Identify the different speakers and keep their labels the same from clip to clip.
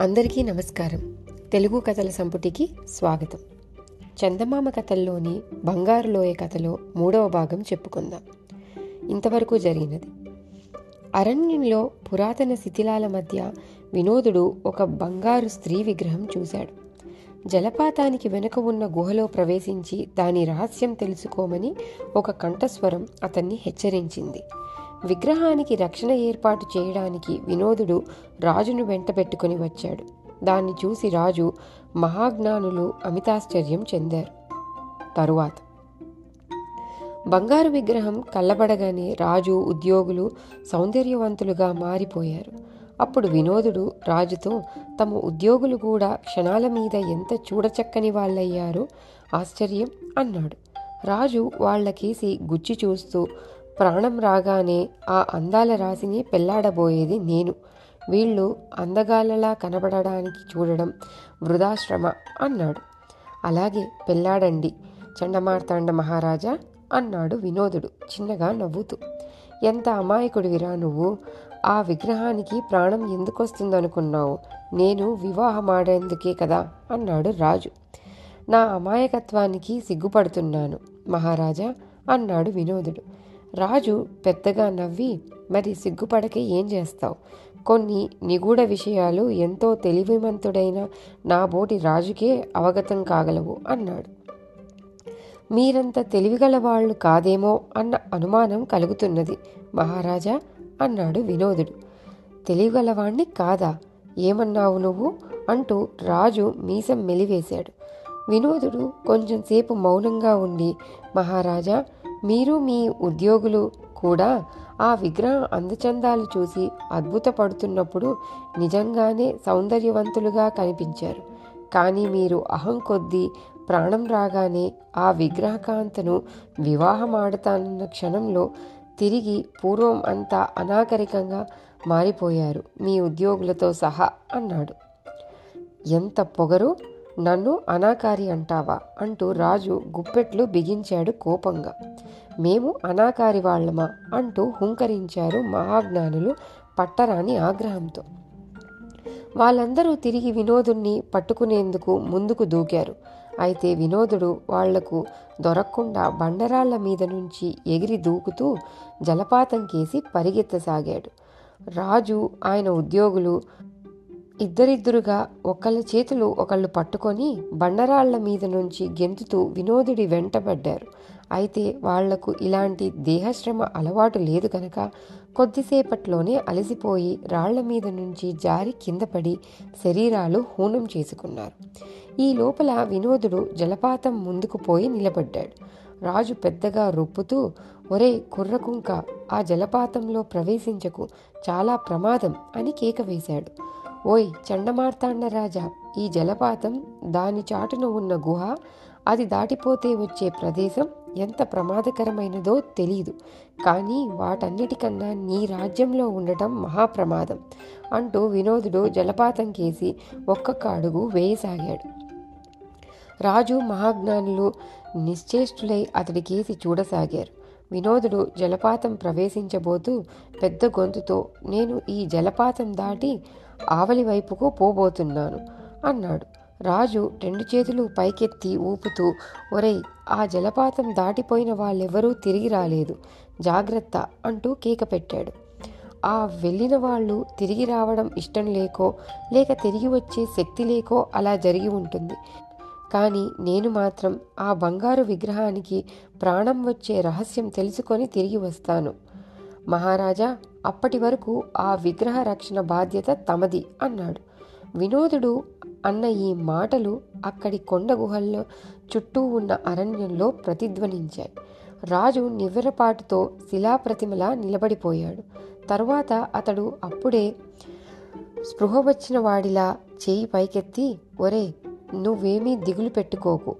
Speaker 1: అందరికీ నమస్కారం. తెలుగు కథల సంపుటికి స్వాగతం. చందమామ కథల్లోని బంగారు లోయ కథలో మూడవ భాగం చెప్పుకుందాం. ఇంతవరకు జరిగినది. అరణ్యంలో పురాతన శిథిలాల మధ్య వినోదుడు ఒక బంగారు స్త్రీ విగ్రహం చూశాడు. జలపాతానికి వెనుక ఉన్న గుహలో ప్రవేశించి దాని రహస్యం తెలుసుకోమని ఒక కంఠస్వరం అతన్ని హెచ్చరించింది. విగ్రహానికి రక్షణ ఏర్పాటు చేయడానికి వినోదుడు రాజును వెంటబెట్టుకుని వచ్చాడు. దాన్ని చూసి రాజు మహాజ్ఞానులు అమితాశ్చర్యం చెందారు. తరువాత బంగారు విగ్రహం కళ్ళబడగానే రాజు ఉద్యోగులు సౌందర్యవంతులుగా మారిపోయారు. అప్పుడు వినోదుడు రాజుతో తమ ఉద్యోగులు కూడా క్షణాల మీద ఎంత చూడచక్కని వాళ్ళయ్యారో ఆశ్చర్యం అన్నాడు. రాజు వాళ్ళకేసి గుచ్చి చూస్తూ ప్రాణం రాగానే ఆ అందాల రాశిని పెళ్ళాడబోయేది నేను. వీళ్ళు అందగాలలా కనబడడానికి చూడడం వృధాశ్రమ అన్నాడు. అలాగే పెళ్ళాడండి చండమార్తాండ మహారాజా అన్నాడు వినోదుడు చిన్నగా నవ్వుతూ. ఎంత అమాయకుడివిరా నువ్వు? ఆ విగ్రహానికి ప్రాణం ఎందుకొస్తుందనుకున్నావు? నేను వివాహమాడేందుకే కదా అన్నాడు రాజు. నా అమాయకత్వానికి సిగ్గుపడుతున్నాను మహారాజా అన్నాడు వినోదుడు. రాజు పెద్దగా నవ్వి మరి సిగ్గుపడక ఏం చేస్తావు? కొన్ని నిగూఢ విషయాలు ఎంతో తెలివిమంతుడైన నా బోటి రాజుకే అవగతం కాగలవు అన్నాడు. మీరంత తెలివిగల వాళ్ళు కాదేమో అన్న అనుమానం కలుగుతున్నది మహారాజా అన్నాడు వినోదుడు. తెలివిగలవాణ్ణి కాదా? ఏమన్నావు నువ్వు? అంటూ రాజు మీసం మెలివేశాడు. వినోదుడు కొంచెంసేపు మౌనంగా ఉండి మహారాజా మీరు మీ ఉద్యోగులు కూడా ఆ విగ్రహం అందచందాలు చూసి అద్భుతపడుతున్నప్పుడు నిజంగానే సౌందర్యవంతులుగా కనిపించారు. కానీ మీరు అహం కొద్దీ ప్రాణం రాగానే ఆ విగ్రహకాంతను వివాహమాడతానన్న క్షణంలో తిరిగి పూర్వం అంతా అనాగరికంగా మారిపోయారు మీ ఉద్యోగులతో సహా అన్నాడు. ఎంత పొగరు? నన్ను అనాకారి అంటావా? అంటూ రాజు గుప్పెట్లు బిగించాడు కోపంగా. మేము అనాకారి వాళ్ళమా? అంటూ హుంకరించారు మహాజ్ఞానులు పట్టరాని ఆగ్రహంతో. వాళ్ళందరూ తిరిగి వినోదుణ్ణి పట్టుకునేందుకు ముందుకు దూకారు. అయితే వినోదుడు వాళ్ళకు దొరక్కుండా బండరాళ్ళ మీద నుంచి ఎగిరి దూకుతూ జలపాతం కేసి పరిగెత్తసాగాడు. రాజు ఆయన ఉద్యోగులు ఇద్దరిద్దరుగా ఒకళ్ళ చేతులు ఒకళ్ళు పట్టుకొని బండరాళ్ళ మీద నుంచి గెంతుతూ వినోదుడి వెంటబడ్డారు అయితే వాళ్ళకు ఇలాంటి దేహశ్రమ అలవాటు లేదు కనుక కొద్దిసేపట్లోనే అలసిపోయి రాళ్ళ మీద నుంచి జారి కిందపడి శరీరాలు హూనం చేసుకున్నారు. ఈ లోపల వినోదుడు జలపాతం ముందుకు పోయి నిలబడ్డాడు. రాజు పెద్దగా రొప్పుతూ ఒరే కుర్రకుంక ఆ జలపాతంలో ప్రవేశించకు చాలా ప్రమాదం అని కేక వేశాడు. ఓయ్ చండమార్తాండ రాజా ఈ జలపాతం దాని చాటున ఉన్న గుహ అది దాటిపోతే వచ్చే ప్రదేశం ఎంత ప్రమాదకరమైనదో తెలియదు కానీ వాటన్నిటికన్నా నీ రాజ్యంలో ఉండటం మహాప్రమాదం అంటూ వినోదుడు జలపాతం కేసి ఒక్కొక్క అడుగు వేయసాగాడు. రాజు మహాజ్ఞానులు నిశ్చేష్టులై అతడి కేసి చూడసాగారు. వినోదుడు జలపాతం ప్రవేశించబోతూ పెద్ద గొంతుతో నేను ఈ జలపాతం దాటి ఆవలి వైపుకు పోబోతున్నాను అన్నాడు. రాజు రెండు చేతులు పైకెత్తి ఊపుతూ ఒరేయ్ ఆ జలపాతం దాటిపోయిన వాళ్ళెవరూ తిరిగి రాలేదు. జాగ్రత్త అంటూ కేక పెట్టాడు. ఆ వెళ్ళిన వాళ్ళు తిరిగి రావడం ఇష్టం లేకో లేక తిరిగి వచ్చే శక్తి లేకో అలా జరిగి ఉంటుంది. కానీ నేను మాత్రం ఆ బంగారు విగ్రహానికి ప్రాణం వచ్చే రహస్యం తెలుసుకొని తిరిగి వస్తాను. మహారాజా అప్పటి వరకు ఆ విగ్రహ రక్షణ బాధ్యత తమది అన్నాడు. వినోదుడు అన్న ఈ మాటలు అక్కడి కొండ గుహల్లో చుట్టూ ఉన్న అరణ్యంలో ప్రతిధ్వనించాయి. రాజు నివ్వెరపాటుతో శిలాప్రతిమలా నిలబడిపోయాడు. తరువాత అతడు అప్పుడే స్పృహ వచ్చిన వాడిలా చేయి పైకెత్తి ఒరే నువ్వేమీ దిగులు పెట్టుకోకు.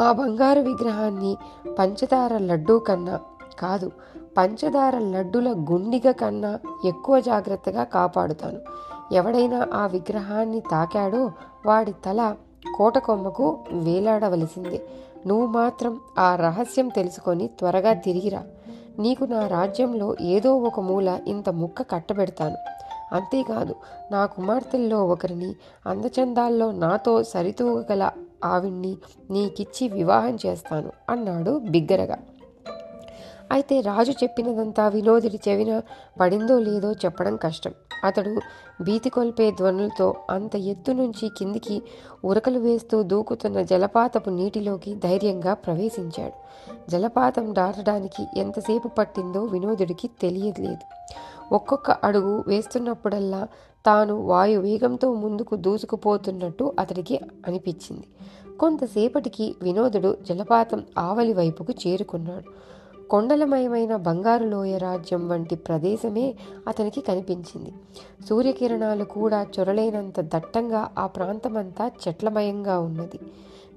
Speaker 1: ఆ బంగారు విగ్రహాన్ని పంచదార లడ్డూ కన్నా కాదు పంచదార లడ్డుల గుండిగ కన్నా ఎక్కువ జాగ్రత్తగా కాపాడుతాను. ఎవడైనా ఆ విగ్రహాన్ని తాకాడో వాడి తల కోటకొమ్మకు వేలాడవలసిందే. నువ్వు మాత్రం ఆ రహస్యం తెలుసుకొని త్వరగా తిరిగిరా. నీకు నా రాజ్యంలో ఏదో ఒక మూల ఇంత ముక్క కట్టబెడతాను. అంతేకాదు నా కుమార్తెల్లో ఒకరిని అందచందాల్లో నాతో సరితూగగల ఆవిణ్ణి నీకిచ్చి వివాహం చేస్తాను అన్నాడు బిగ్గరగా. అయితే రాజు చెప్పినదంతా వినోదుడి చెవిన పడిందో లేదో చెప్పడం కష్టం. అతడు భీతి కొల్పే ధ్వనులతో అంత ఎత్తు నుంచి కిందికి ఉరకలు వేస్తూ దూకుతున్న జలపాతపు నీటిలోకి ధైర్యంగా ప్రవేశించాడు. జలపాతం దాటడానికి ఎంతసేపు పట్టిందో వినోదుడికి తెలియలేదు ఒక్కొక్క అడుగు వేస్తున్నప్పుడల్లా తాను వాయు వేగంతో ముందుకు దూసుకుపోతున్నట్టు అతడికి అనిపించింది. కొంతసేపటికి వినోదుడు జలపాతం ఆవలి వైపుకు చేరుకున్నాడు. కొండలమయమైన బంగారు లోయ రాజ్యం వంటి ప్రదేశమే అతనికి కనిపించింది. సూర్యకిరణాలు కూడా చొరలేనంత దట్టంగా ఆ ప్రాంతమంతా చెట్లమయంగా ఉన్నది.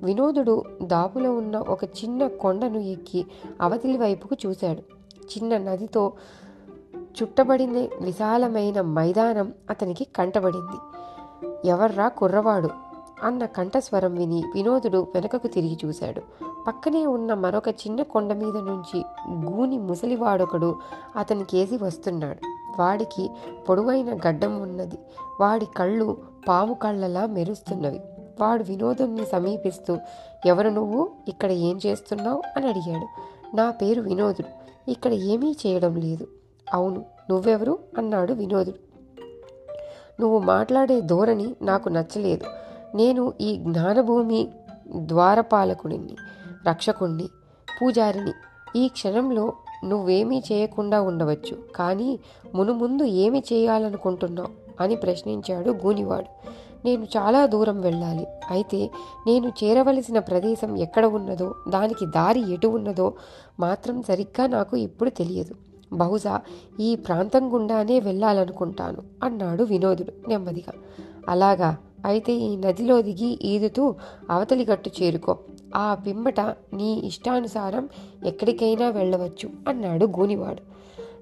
Speaker 1: వినోదుడు దాపులో ఉన్న ఒక చిన్న కొండను ఎక్కి అవతలి వైపుకు చూశాడు. చిన్న నదితో చుట్టబడిన విశాలమైన మైదానం అతనికి కంటబడింది. ఎవర్రా కుర్రవాడు? అన్న కంఠస్వరం విని వినోదుడు వెనుకకు తిరిగి చూశాడు. పక్కనే ఉన్న మరొక చిన్న కొండ మీద నుంచి గూని ముసలివాడొకడు అతనికేసి వస్తున్నాడు. వాడికి పొడవైన గడ్డం ఉన్నది. వాడి కళ్ళు పాము కళ్ళలా మెరుస్తున్నవి. వాడు వినోదుణ్ణి సమీపిస్తూ ఎవరు నువ్వు? ఇక్కడ ఏం చేస్తున్నావు? అని అడిగాడు. నా పేరు వినోదుడు. ఇక్కడ ఏమీ చేయడం లేదు. అవును నువ్వెవరు? అన్నాడు వినోదుడు. నువ్వు మాట్లాడే ధోరణి నాకు నచ్చలేదు. నేను ఈ జ్ఞానభూమి ద్వారపాలకుడిని రక్షకుణ్ణి పూజారిని. ఈ క్షణంలో నువ్వేమీ చేయకుండా ఉండవచ్చు కానీ మునుముందు ఏమి చేయాలనుకుంటున్నావు అని ప్రశ్నించాడు గూనివాడు. నేను చాలా దూరం వెళ్ళాలి. అయితే నేను చేరవలసిన ప్రదేశం ఎక్కడ ఉన్నదో దానికి దారి ఎటు ఉన్నదో మాత్రం సరిగ్గా నాకు ఇప్పుడు తెలియదు. బహుశా ఈ ప్రాంతం గుండానే వెళ్ళాలనుకుంటాను అన్నాడు వినోదుడు నెమ్మదిగా. అలాగా అయితే ఈ నదిలో దిగి ఈదుతూ అవతలి గట్టు చేరుకో. ఆ పిమ్మట నీ ఇష్టానుసారం ఎక్కడికైనా వెళ్ళవచ్చు అన్నాడు గూనివాడు.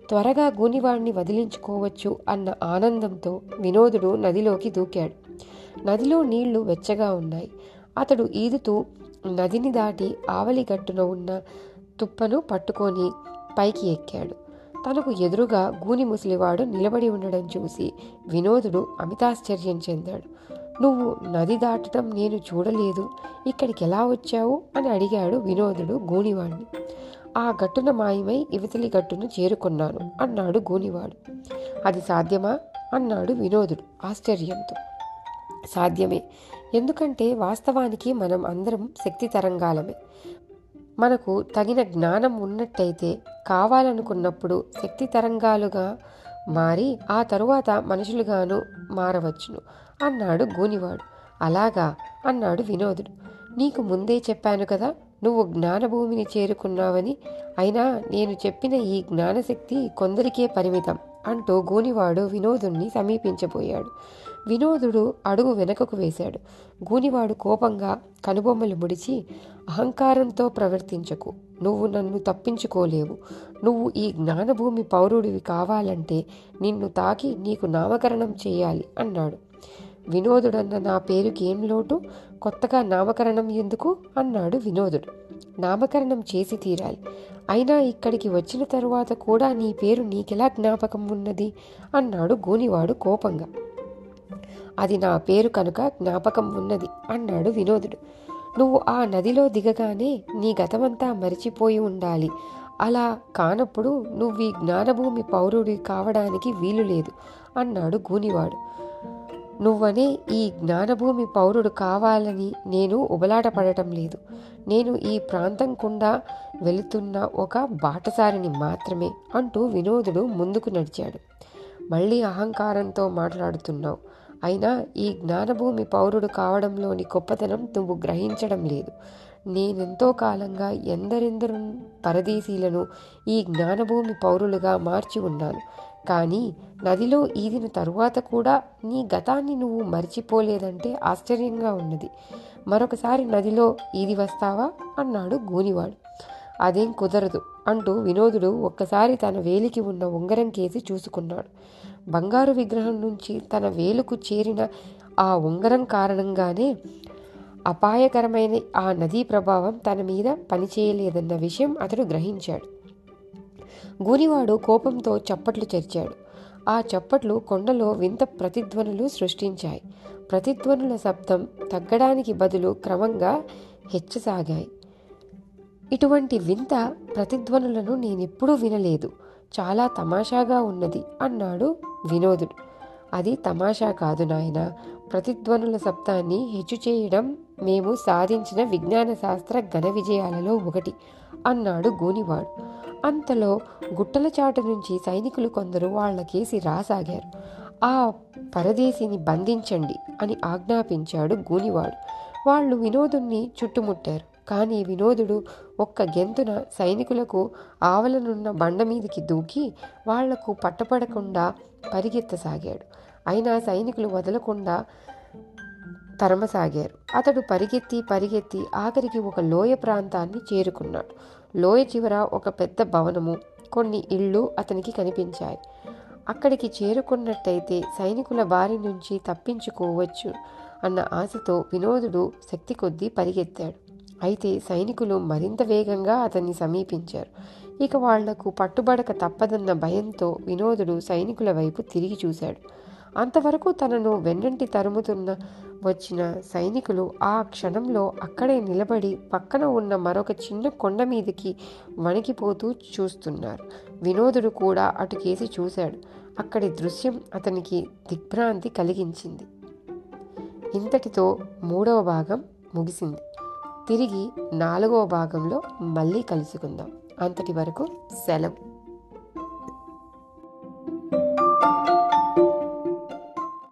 Speaker 1: త్వరగా గూనివాడిని వదిలించుకోవచ్చు అన్న ఆనందంతో వినోదుడు నదిలోకి దూకాడు. నదిలో నీళ్ళు వెచ్చగా ఉన్నాయి. అతడు ఈదుతూ నదిని దాటి ఆవలి గట్టున ఉన్న తుప్పను పట్టుకొని పైకి ఎక్కాడు. తనకు ఎదురుగా గూని ముసలివాడు నిలబడి ఉండడం చూసి వినోదుడు అమితాశ్చర్యం చెందాడు. నువ్వు నది దాటడం నేను చూడలేదు. ఇక్కడికి ఎలా వచ్చావు? అని అడిగాడు వినోదుడు గూనివాణ్ణి. ఆ గట్టున మాయమై ఇవతలి గట్టును చేరుకున్నాను అన్నాడు గూనివాడు. అది సాధ్యమా? అన్నాడు వినోదుడు ఆశ్చర్యంతో. సాధ్యమే. ఎందుకంటే వాస్తవానికి మనం అందరం శక్తి తరంగాలమే. మనకు తగిన జ్ఞానం ఉన్నట్టయితే కావాలనుకున్నప్పుడు శక్తి తరంగాలుగా మారి ఆ తరువాత మనుషులుగాను మారవచ్చును. అన్నాడు గూనివాడు. అలాగా అన్నాడు వినోదుడు. నీకు ముందే చెప్పాను కదా నువ్వు జ్ఞానభూమిని చేరుకున్నావని. అయినా నేను చెప్పిన ఈ జ్ఞానశక్తి కొందరికే పరిమితం అంటూ గూనివాడు వినోదుణ్ణి సమీపించబోయాడు. వినోదుడు అడుగు వెనకకు వేశాడు. గూనివాడు కోపంగా కనుబొమ్మలు ముడిచి అహంకారంతో ప్రవర్తించకు. నువ్వు నన్ను తప్పించుకోలేవు. నువ్వు ఈ జ్ఞానభూమి పౌరుడివి కావాలంటే నిన్ను తాకి నీకు నామకరణం చేయాలి అన్నాడు. వినోదుడన్న నా పేరుకి ఏం లోటు? కొత్తగా నామకరణం ఎందుకు? అన్నాడు వినోదుడు. నామకరణం చేసి తీరాలి. అయినా ఇక్కడికి వచ్చిన తరువాత కూడా నీ పేరు నీకెలా జ్ఞాపకం ఉన్నది? అన్నాడు గూనివాడు కోపంగా. అది నా పేరు కనుక జ్ఞాపకం ఉన్నది అన్నాడు వినోదుడు. నువ్వు ఆ నదిలో దిగగానే నీ గతమంతా మరిచిపోయి ఉండాలి. అలా కానప్పుడు నువ్వు ఈ జ్ఞానభూమి పౌరుడి కావడానికి వీలు లేదు అన్నాడు గూనివాడు. నువ్వనే ఈ జ్ఞానభూమి పౌరుడు కావాలని నేను ఉబలాటపడటం లేదు. నేను ఈ ప్రాంతం గుండా వెళుతున్న ఒక బాటసారిని మాత్రమే అంటూ వినోదుడు ముందుకు నడిచాడు. మళ్ళీ అహంకారంతో మాట్లాడుతున్నావు. అయినా ఈ జ్ఞానభూమి పౌరుడు కావడంలోని గొప్పతనం నువ్వు గ్రహించడం లేదు. నేనెంతో కాలంగా ఎందరెందరు పరదేశీలను ఈ జ్ఞానభూమి పౌరులుగా మార్చి ఉన్నాను. కానీ నదిలో ఈదిన తరువాత కూడా నీ గతాన్ని నువ్వు మరిచిపోలేదంటే ఆశ్చర్యంగా ఉన్నది. మరొకసారి నదిలో ఈది వస్తావా? అన్నాడు గూనివాడు. అదేం కుదరదు అంటూ వినోదుడు ఒక్కసారి తన వేలికి ఉన్న ఉంగరం కేసి చూసుకున్నాడు. బంగారు విగ్రహం నుంచి తన వేలుకు చేరిన ఆ ఉంగరం కారణంగానే అపాయకరమైన ఆ నదీ ప్రభావం తన మీద పనిచేయలేదన్న విషయం అతడు గ్రహించాడు. గూనివాడు కోపంతో చప్పట్లు చరిచాడు. ఆ చప్పట్లు కొండలో వింత ప్రతిధ్వనులు సృష్టించాయి. ప్రతిధ్వనుల శబ్దం తగ్గడానికి బదులు క్రమంగా హెచ్చసాగాయి. ఇటువంటి వింత ప్రతిధ్వనులను నేనెప్పుడూ వినలేదు. చాలా తమాషాగా ఉన్నది అన్నాడు వినోదుడు. అది తమాషా కాదు నాయన. ప్రతిధ్వనుల శబ్దాన్ని హెచ్చు చేయడం మేము సాధించిన విజ్ఞాన శాస్త్ర ఘన విజయాలలో ఒకటి. అన్నాడు గూనివాడు. అంతలో గుట్టల చాటు నుంచి సైనికులు కొందరు వాళ్ళకేసి రాసాగారు. ఆ పరదేశిని బంధించండి అని ఆజ్ఞాపించాడు గూనివాడు. వాళ్ళు వినోదుణ్ణి చుట్టుముట్టారు. కానీ వినోదుడు ఒక్క గెంతున సైనికులకు ఆవలనున్న బండ మీదకి దూకి వాళ్ళకు పట్టపడకుండా పరిగెత్తసాగాడు. అయినా సైనికులు వదలకుండా తరమసాగారు. అతడు పరిగెత్తి పరిగెత్తి ఆఖరికి ఒక లోయ ప్రాంతాన్ని చేరుకున్నాడు. లోయ చివర ఒక పెద్ద భవనము కొన్ని ఇళ్ళు అతనికి కనిపించాయి. అక్కడికి చేరుకున్నట్టయితే సైనికుల బారి నుంచి తప్పించుకోవచ్చు అన్న ఆశతో వినోదుడు శక్తి కొద్దీ పరిగెత్తాడు. అయితే సైనికులు మరింత వేగంగా అతన్ని సమీపించారు. ఇక వాళ్ళకు పట్టుబడక తప్పదన్న భయంతో వినోదుడు సైనికుల వైపు తిరిగి చూశాడు. అంతవరకు తనను వెన్నంటి తరుముతున్న వచ్చిన సైనికులు ఆ క్షణంలో అక్కడే నిలబడి పక్కన ఉన్న మరొక చిన్న కొండ మీదకి వణికిపోతూ చూస్తున్నారు. వినోదుడు కూడా అటుకేసి చూశాడు. అక్కడి దృశ్యం అతనికి దిగ్భ్రాంతి కలిగించింది. ఇంతటితో మూడవ భాగం ముగిసింది. తిరిగి నాలుగవ భాగంలో మళ్ళీ కలుసుకుందాం. అంతటి వరకు సెలవు.